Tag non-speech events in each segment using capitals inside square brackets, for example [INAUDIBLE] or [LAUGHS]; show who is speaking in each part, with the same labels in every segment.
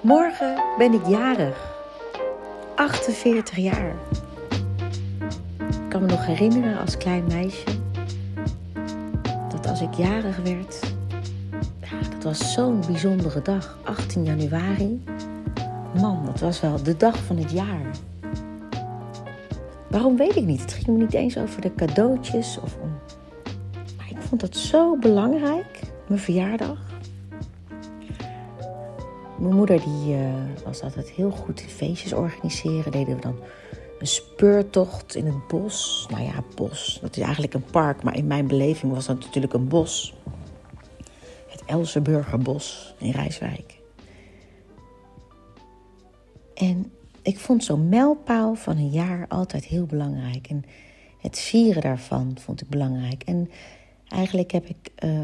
Speaker 1: Morgen ben ik jarig. 48 jaar. Ik kan me nog herinneren als klein meisje dat als ik jarig werd, ja, dat was zo'n bijzondere dag, 18 januari. Man, dat was wel de dag van het jaar. Waarom weet ik niet. Het ging me niet eens over de cadeautjes of om. Maar ik vond dat zo belangrijk, mijn verjaardag. Mijn moeder die, uh, was altijd heel goed in feestjes organiseren. Deden we dan een speurtocht in het bos. Nou ja, bos, dat is eigenlijk een park, maar in mijn beleving was dat natuurlijk een bos. Het Elsenburgerbos in Rijswijk. En ik vond zo'n mijlpaal van een jaar altijd heel belangrijk. En het vieren daarvan vond ik belangrijk. En eigenlijk heb ik uh,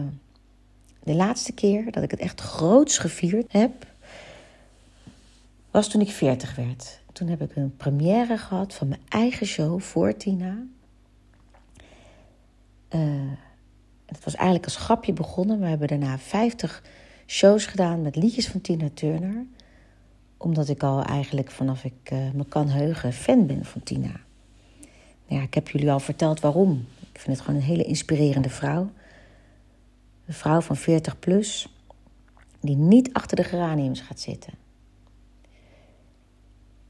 Speaker 1: de laatste keer dat ik het echt groots gevierd heb, was toen ik 40 werd. Toen heb ik een première gehad van mijn eigen show voor Tina. Uh, het was eigenlijk als grapje begonnen. We hebben daarna 50 shows gedaan met liedjes van Tina Turner. Omdat ik al eigenlijk vanaf ik uh, me kan heugen fan ben van Tina. Nou ja, ik heb jullie al verteld waarom. Ik vind het gewoon een hele inspirerende vrouw. Een vrouw van 40 plus die niet achter de geraniums gaat zitten.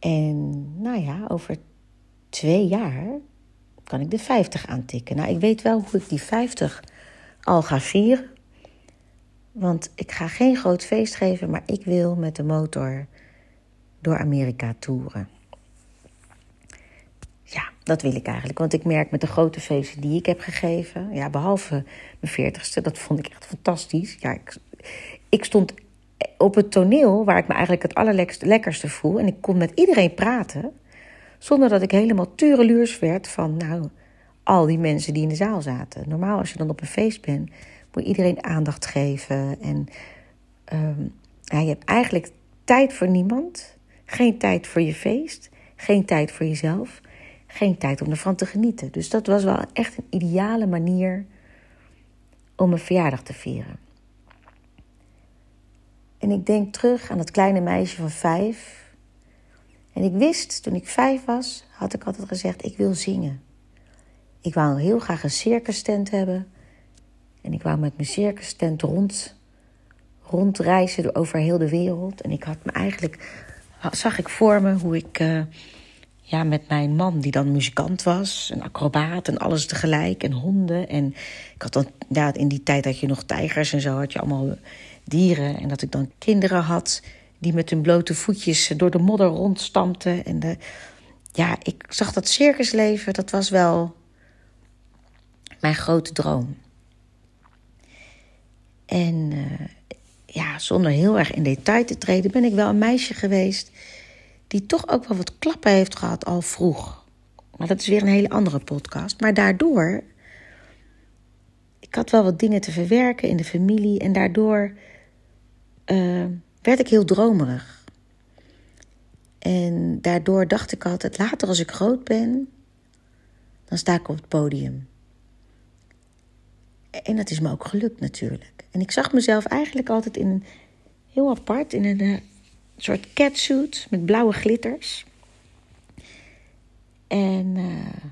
Speaker 1: En nou ja, over twee jaar kan ik de 50 aantikken. Nou, ik weet wel hoe ik die 50 al ga vieren. Want ik ga geen groot feest geven, maar ik wil met de motor door Amerika toeren. Ja, dat wil ik eigenlijk. Want ik merk met de grote feesten die ik heb gegeven, ja, behalve mijn 40ste, dat vond ik echt fantastisch. Ja, ik, ik stond op het toneel, waar ik me eigenlijk het allerlekkerste voel, en ik kon met iedereen praten, zonder dat ik helemaal tureluurs werd van, nou, al die mensen die in de zaal zaten. Normaal, als je dan op een feest bent, moet je iedereen aandacht geven. En um, ja, je hebt eigenlijk tijd voor niemand, geen tijd voor je feest, geen tijd voor jezelf, geen tijd om ervan te genieten. Dus dat was wel echt een ideale manier om een verjaardag te vieren. En ik denk terug aan dat kleine meisje van vijf. En ik wist, toen ik vijf was, had ik altijd gezegd: ik wil zingen. Ik wou heel graag een circus tent hebben. En ik wou met mijn circus tent rond, rondreizen over heel de wereld. En ik had me eigenlijk, zag ik voor me hoe ik uh, ja, met mijn man, die dan muzikant was, een acrobaat en alles tegelijk. En honden. En ik had dan, ja, in die tijd had je nog tijgers en zo, had je allemaal dieren. En dat ik dan kinderen had die met hun blote voetjes door de modder rondstampten. En de, ja, ik zag dat circusleven, dat was wel mijn grote droom. En uh, ja, zonder heel erg in detail te treden, ben ik wel een meisje geweest die toch ook wel wat klappen heeft gehad al vroeg. Maar dat is weer een hele andere podcast. Maar daardoor, ik had wel wat dingen te verwerken in de familie en daardoor uh, werd ik heel dromerig. En daardoor dacht ik altijd, later als ik groot ben, dan sta ik op het podium. En dat is me ook gelukt natuurlijk. En ik zag mezelf eigenlijk altijd in een heel apart, in een, een soort catsuit met blauwe glitters. En uh,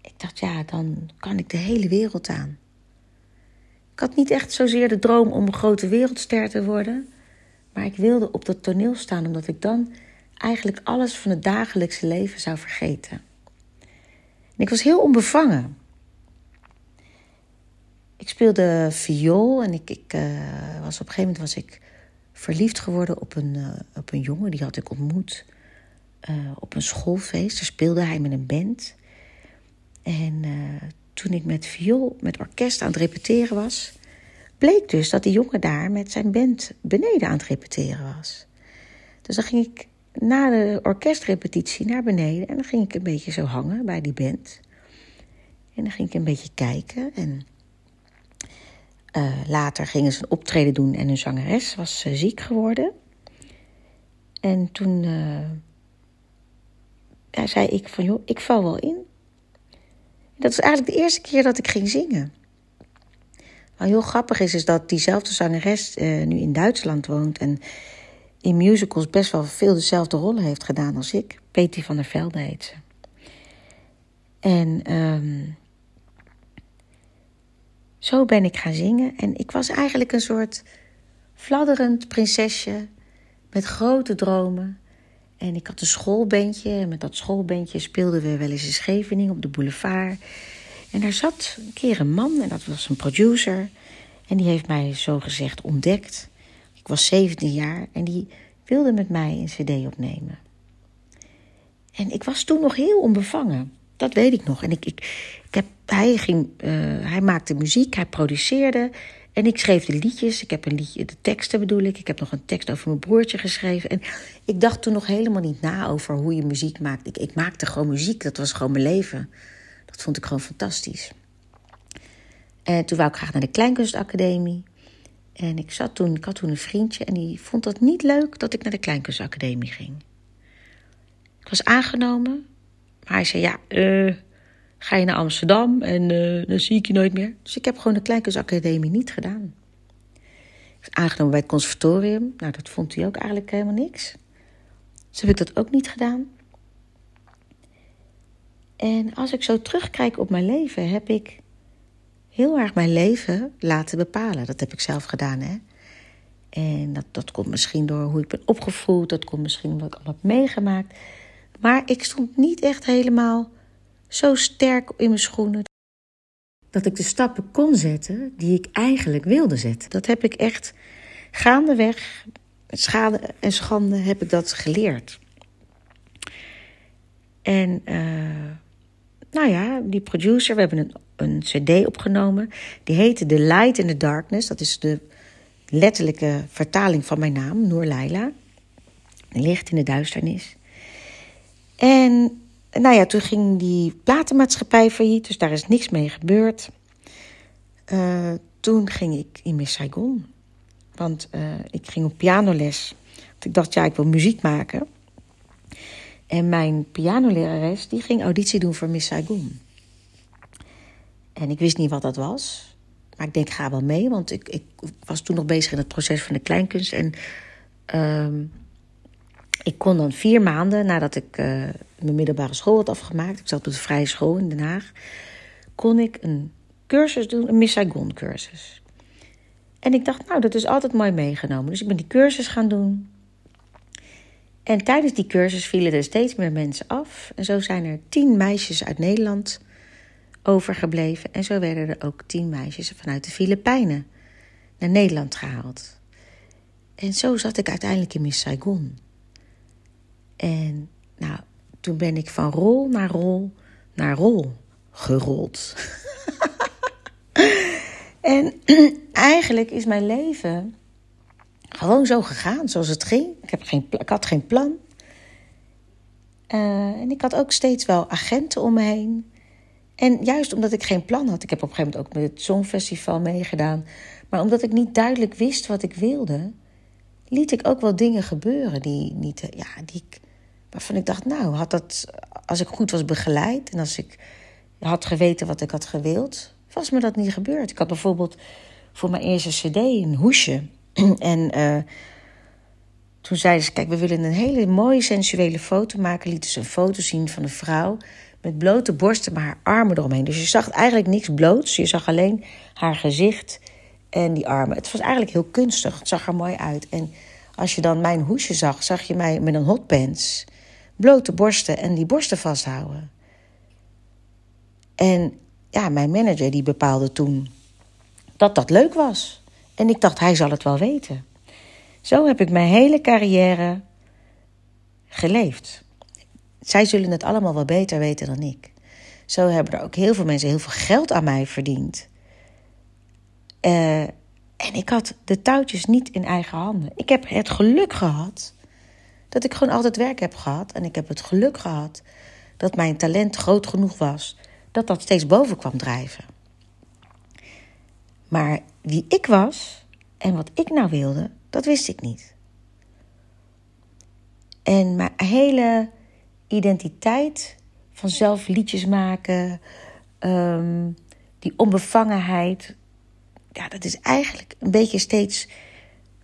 Speaker 1: ik dacht, ja, dan kan ik de hele wereld aan. Ik had niet echt zozeer de droom om een grote wereldster te worden. Maar ik wilde op dat toneel staan omdat ik dan eigenlijk alles van het dagelijkse leven zou vergeten. En ik was heel onbevangen. Ik speelde viool en ik, ik uh, was op een gegeven moment was ik verliefd geworden op een, uh, op een jongen. Die had ik ontmoet uh, op een schoolfeest. Daar speelde hij met een band. En toen ik met viool, met orkest aan het repeteren was, bleek dus dat die jongen daar met zijn band beneden aan het repeteren was. Dus dan ging ik na de orkestrepetitie naar beneden en dan ging ik een beetje zo hangen bij die band. En dan ging ik een beetje kijken en uh, later gingen ze een optreden doen en een zangeres was uh, ziek geworden. En toen ja, zei ik van joh, ik val wel in. Dat is eigenlijk de eerste keer dat ik ging zingen. Wat heel grappig is, is dat diezelfde zangeres uh, nu in Duitsland woont. En in musicals best wel veel dezelfde rollen heeft gedaan als ik. Petty van der Velde heet ze. En um, zo ben ik gaan zingen. En ik was eigenlijk een soort fladderend prinsesje met grote dromen. En ik had een schoolbandje. En met dat schoolbandje speelden we wel eens in Scheveningen op de boulevard. En daar zat een keer een man, en dat was een producer. En die heeft mij zo gezegd ontdekt. Ik was 17 jaar en die wilde met mij een CD opnemen. En ik was toen nog heel onbevangen. Dat weet ik nog. En ik, ik, ik heb, hij, ging, uh, hij maakte muziek, hij produceerde. En ik schreef de liedjes. Ik heb een liedje, de teksten bedoel ik. Ik heb nog een tekst over mijn broertje geschreven. En ik dacht toen nog helemaal niet na over hoe je muziek maakt. Ik, ik maakte gewoon muziek. Dat was gewoon mijn leven. Dat vond ik gewoon fantastisch. En toen wou ik graag naar de Kleinkunstacademie. En ik, zat toen, ik had toen een vriendje en die vond het niet leuk dat ik naar de Kleinkunstacademie ging. Ik was aangenomen, maar hij zei: Ja, uh, ga je naar Amsterdam en uh, dan zie ik je nooit meer. Dus ik heb gewoon de Kleinkunstacademie niet gedaan. Was aangenomen bij het conservatorium. Nou, dat vond hij ook eigenlijk helemaal niks. Dus heb ik dat ook niet gedaan. En als ik zo terugkijk op mijn leven, heb ik heel erg mijn leven laten bepalen. Dat heb ik zelf gedaan, hè. En dat, dat komt misschien door hoe ik ben opgevoed. Dat komt misschien omdat ik allemaal heb meegemaakt. Maar ik stond niet echt helemaal zo sterk in mijn schoenen. Dat ik de stappen kon zetten die ik eigenlijk wilde zetten. Dat heb ik echt gaandeweg, met schade en schande, heb ik dat geleerd. En uh, nou ja, die producer, we hebben een, een CD opgenomen. Die heette The Light in the Darkness. Dat is de letterlijke vertaling van mijn naam, Noor Laila. Licht in de duisternis. En nou ja, toen ging die platenmaatschappij failliet, dus daar is niks mee gebeurd. Uh, toen ging ik in Miss Saigon. Want uh, ik ging op pianoles. Want ik dacht, ja, ik wil muziek maken. En mijn pianolerares die ging auditie doen voor Miss Saigon. En ik wist niet wat dat was. Maar ik denk, ga wel mee. Want ik, ik was toen nog bezig in het proces van de kleinkunst. En uh, ik kon dan vier maanden nadat ik uh, mijn middelbare school had afgemaakt. Ik zat op de vrije school in Den Haag. Kon ik een cursus doen, een Miss Saigon cursus. En ik dacht, nou, dat is altijd mooi meegenomen. Dus ik ben die cursus gaan doen. En tijdens die cursus vielen er steeds meer mensen af. En zo zijn er tien meisjes uit Nederland overgebleven. En zo werden er ook tien meisjes vanuit de Filipijnen naar Nederland gehaald. En zo zat ik uiteindelijk in Miss Saigon. En nou, toen ben ik van rol naar rol naar rol gerold. [LAUGHS] en [CLEARS THROAT] eigenlijk is mijn leven gewoon zo gegaan zoals het ging. Ik, heb geen, ik had geen plan. Uh, en ik had ook steeds wel agenten om me heen. En juist omdat ik geen plan had, ik heb op een gegeven moment ook met het Songfestival meegedaan. Maar omdat ik niet duidelijk wist wat ik wilde, liet ik ook wel dingen gebeuren die niet, ja, die ik, waarvan ik dacht, nou, had dat, als ik goed was begeleid en als ik had geweten wat ik had gewild, was me dat niet gebeurd. Ik had bijvoorbeeld voor mijn eerste CD een hoesje. [CLEARS THROAT] en uh, toen zeiden ze: Kijk, we willen een hele mooie sensuele foto maken. Lieten ze een foto zien van een vrouw met blote borsten, maar haar armen eromheen. Dus je zag eigenlijk niks bloots. Je zag alleen haar gezicht en die armen. Het was eigenlijk heel kunstig. Het zag er mooi uit. En als je dan mijn hoesje zag, zag je mij met een hotpants, blote borsten en die borsten vasthouden. En ja, mijn manager die bepaalde toen dat dat leuk was. En ik dacht, hij zal het wel weten. Zo heb ik mijn hele carrière geleefd. Zij zullen het allemaal wel beter weten dan ik. Zo hebben er ook heel veel mensen heel veel geld aan mij verdiend. Uh, en ik had de touwtjes niet in eigen handen. Ik heb het geluk gehad dat ik gewoon altijd werk heb gehad. En ik heb het geluk gehad dat mijn talent groot genoeg was dat dat steeds boven kwam drijven. Maar wie ik was en wat ik nou wilde, dat wist ik niet. En mijn hele identiteit van zelf liedjes maken, um, die onbevangenheid, ja, dat is eigenlijk een beetje steeds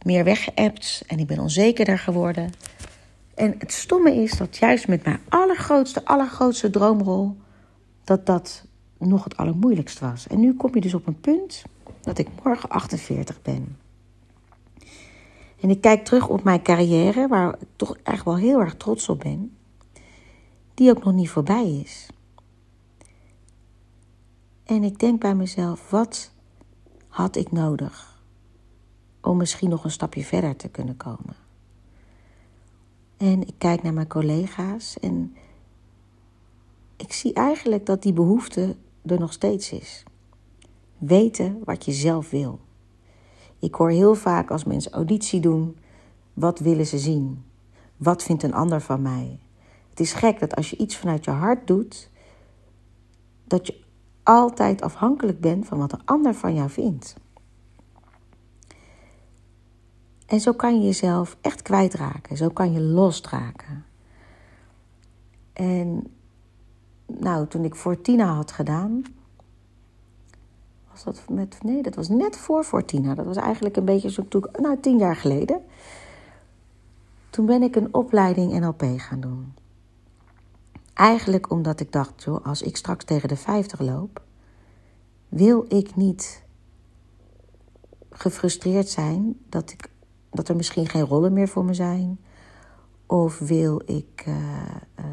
Speaker 1: meer weggeëpt en ik ben onzekerder geworden. En het stomme is dat juist met mijn allergrootste, allergrootste droomrol, dat dat nog het allermoeilijkst was. En nu kom je dus op een punt dat ik morgen 48 ben. En ik kijk terug op mijn carrière, waar ik toch echt wel heel erg trots op ben, die ook nog niet voorbij is. En ik denk bij mezelf, wat had ik nodig om misschien nog een stapje verder te kunnen komen? En ik kijk naar mijn collega's en ik zie eigenlijk dat die behoefte er nog steeds is. Weten wat je zelf wil. Ik hoor heel vaak als mensen auditie doen, wat willen ze zien? Wat vindt een ander van mij? Het is gek dat als je iets vanuit je hart doet, dat je altijd afhankelijk bent van wat een ander van jou vindt. En zo kan je jezelf echt kwijtraken. Zo kan je losraken. En nou, toen ik Fortina had gedaan. Was dat met. Nee, dat was net voor Fortina. Dat was eigenlijk een beetje zo. Nou, tien jaar geleden. Toen ben ik een opleiding NLP gaan doen. Eigenlijk omdat ik dacht, joh, als ik straks tegen de 50 loop, wil ik niet gefrustreerd zijn dat, ik, dat er misschien geen rollen meer voor me zijn. Of wil ik, uh, uh,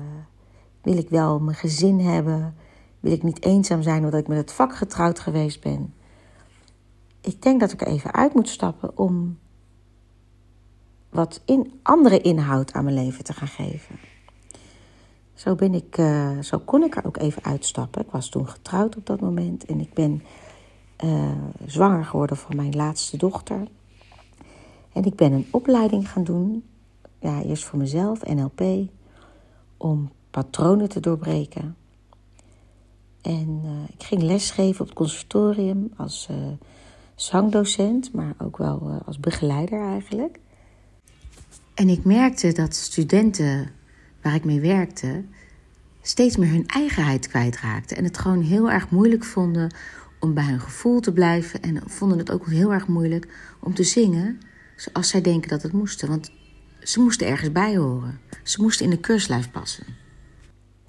Speaker 1: wil ik wel mijn gezin hebben? Wil ik niet eenzaam zijn omdat ik met het vak getrouwd geweest ben? Ik denk dat ik er even uit moet stappen om wat in, andere inhoud aan mijn leven te gaan geven. Zo, ben ik, uh, zo kon ik er ook even uitstappen. Ik was toen getrouwd op dat moment en ik ben zwanger geworden van mijn laatste dochter. En ik ben een opleiding gaan doen, ja, eerst voor mezelf, NLP, om patronen te doorbreken. En uh, ik ging lesgeven op het conservatorium als zangdocent, maar ook wel als begeleider eigenlijk. En ik merkte dat studenten waar ik mee werkte, steeds meer hun eigenheid kwijtraakten. En het gewoon heel erg moeilijk vonden om bij hun gevoel te blijven. En vonden het ook heel erg moeilijk om te zingen zoals zij denken dat het moesten. Want ze moesten ergens bij horen. Ze moesten in de keurslijf passen.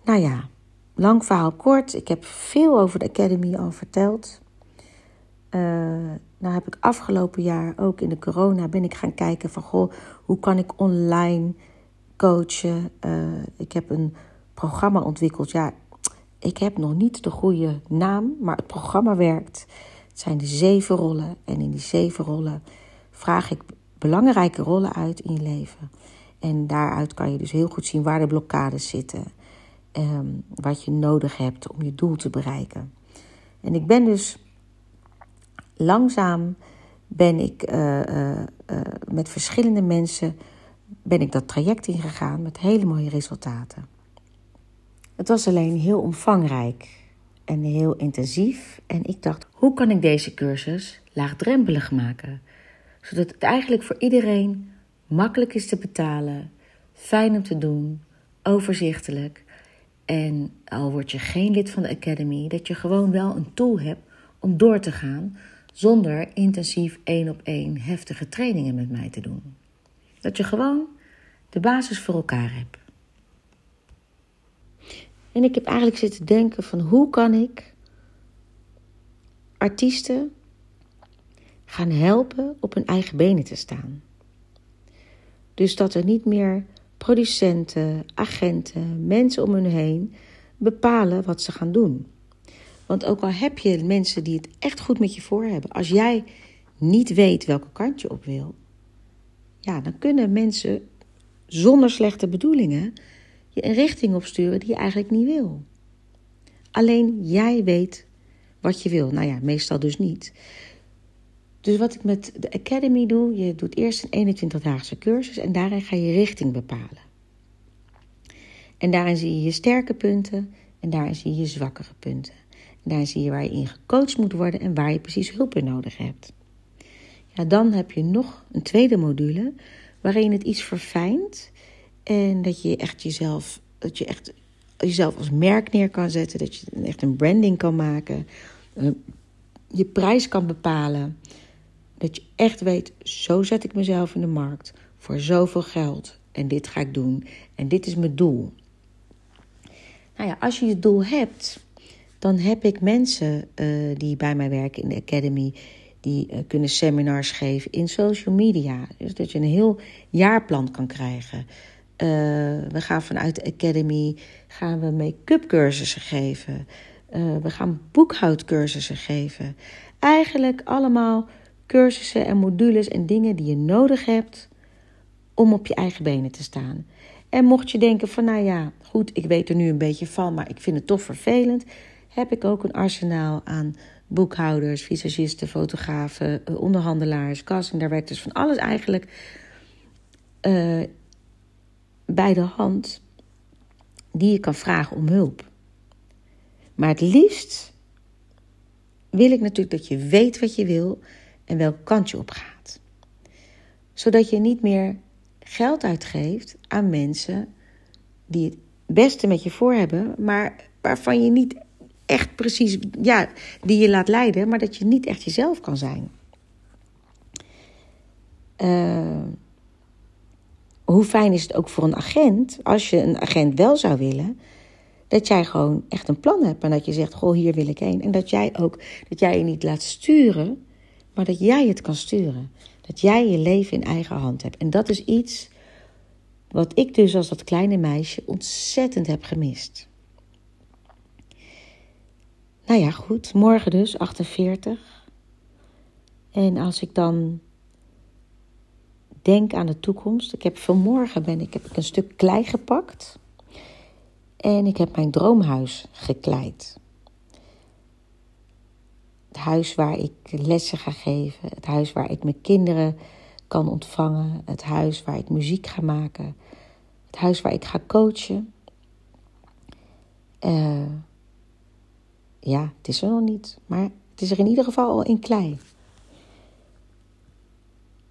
Speaker 1: Nou ja, lang verhaal kort. Ik heb veel over de Academy al verteld. Uh, nou heb ik afgelopen jaar ook in de corona ben ik gaan kijken van goh, hoe kan ik online coachen. Uh, ik heb een programma ontwikkeld. Ja, ik heb nog niet de goede naam, maar het programma werkt. Het zijn de zeven rollen. En in die zeven rollen vraag ik belangrijke rollen uit in je leven. En daaruit kan je dus heel goed zien waar de blokkades zitten. Um, wat je nodig hebt om je doel te bereiken. En ik ben dus langzaam ben ik uh, uh, uh, met verschillende mensen ben ik dat traject ingegaan met hele mooie resultaten. Het was alleen heel omvangrijk en heel intensief. En ik dacht, hoe kan ik deze cursus laagdrempelig maken? Zodat het eigenlijk voor iedereen makkelijk is te betalen, fijn om te doen, overzichtelijk. En al word je geen lid van de Academy, dat je gewoon wel een tool hebt om door te gaan zonder intensief één op één heftige trainingen met mij te doen. Dat je gewoon de basis voor elkaar hebt. En ik heb eigenlijk zitten denken van hoe kan ik artiesten gaan helpen op hun eigen benen te staan. Dus dat er niet meer producenten, agenten, mensen om hun heen bepalen wat ze gaan doen. Want ook al heb je mensen die het echt goed met je voor hebben, als jij niet weet welke kant je op wil, ja, dan kunnen mensen zonder slechte bedoelingen je een richting opsturen die je eigenlijk niet wil. Alleen jij weet wat je wil. Nou ja, meestal dus niet. Dus wat ik met de Academy doe, je doet eerst een 21-daagse cursus en daarin ga je richting bepalen. En daarin zie je je sterke punten en daarin zie je je zwakkere punten. En daarin zie je waar je in gecoacht moet worden en waar je precies hulp in nodig hebt. Ja, dan heb je nog een tweede module waarin het iets verfijnt en dat je echt jezelf, dat je echt jezelf als merk neer kan zetten, dat je echt een branding kan maken, uh, je prijs kan bepalen. Dat je echt weet, zo zet ik mezelf in de markt voor zoveel geld. En dit ga ik doen. En dit is mijn doel. Nou ja, als je je doel hebt, dan heb ik mensen uh, die bij mij werken in de academy, die uh, kunnen seminars geven in social media. Dus dat je een heel jaarplan kan krijgen. Uh, we gaan vanuit de academy gaan we make-up cursussen geven. we gaan boekhoudcursussen geven. Eigenlijk allemaal cursussen en modules en dingen die je nodig hebt om op je eigen benen te staan. En mocht je denken van nou ja, goed, ik weet er nu een beetje van, maar ik vind het toch vervelend, heb ik ook een arsenaal aan boekhouders, visagisten, fotografen, eh, onderhandelaars, casting directors, van alles eigenlijk uh, bij de hand die je kan vragen om hulp. Maar het liefst wil ik natuurlijk dat je weet wat je wil en welke kant je op gaat. Zodat je niet meer geld uitgeeft aan mensen die het beste met je voor hebben, maar waarvan je niet echt precies, ja, die je laat leiden, maar dat je niet echt jezelf kan zijn. Uh, hoe fijn is het ook voor een agent, als je een agent wel zou willen, dat jij gewoon echt een plan hebt en dat je zegt, goh, hier wil ik heen. En dat jij ook, dat jij je niet laat sturen, maar dat jij het kan sturen. Dat jij je leven in eigen hand hebt. En dat is iets wat ik dus als dat kleine meisje ontzettend heb gemist. Nou ja, goed, morgen dus 48. En als ik dan denk aan de toekomst. Ik heb vanmorgen ben ik, heb ik een stuk klei gepakt. En ik heb mijn droomhuis gekleid. Het huis waar ik lessen ga geven. Het huis waar ik mijn kinderen kan ontvangen. Het huis waar ik muziek ga maken. Het huis waar ik ga coachen. Uh, ja, het is er nog niet, maar het is er in ieder geval al in klei.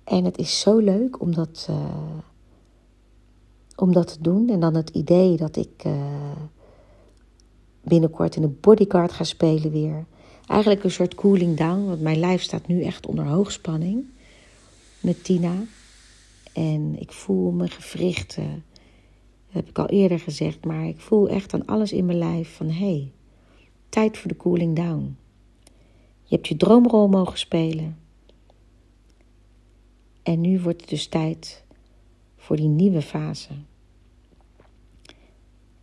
Speaker 1: En het is zo leuk om dat, uh, om dat te doen. En dan het idee dat ik uh, binnenkort in de bodyguard ga spelen weer. Eigenlijk een soort cooling down, want mijn lijf staat nu echt onder hoogspanning met Tina. En ik voel mijn gewrichten, dat heb ik al eerder gezegd, maar ik voel echt aan alles in mijn lijf van hé, hey, tijd voor de cooling down. Je hebt je droomrol mogen spelen. En nu wordt het dus tijd voor die nieuwe fase.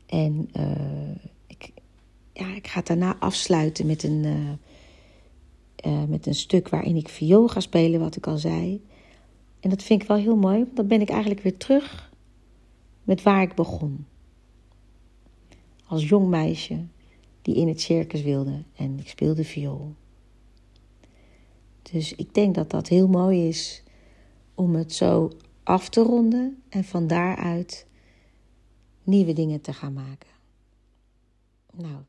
Speaker 1: En uh, ja, ik ga het daarna afsluiten met een, uh, uh, met een stuk waarin ik viool ga spelen, wat ik al zei. En dat vind ik wel heel mooi, want dan ben ik eigenlijk weer terug met waar ik begon. Als jong meisje die in het circus wilde en ik speelde viool. Dus ik denk dat dat heel mooi is om het zo af te ronden en van daaruit nieuwe dingen te gaan maken. Nou,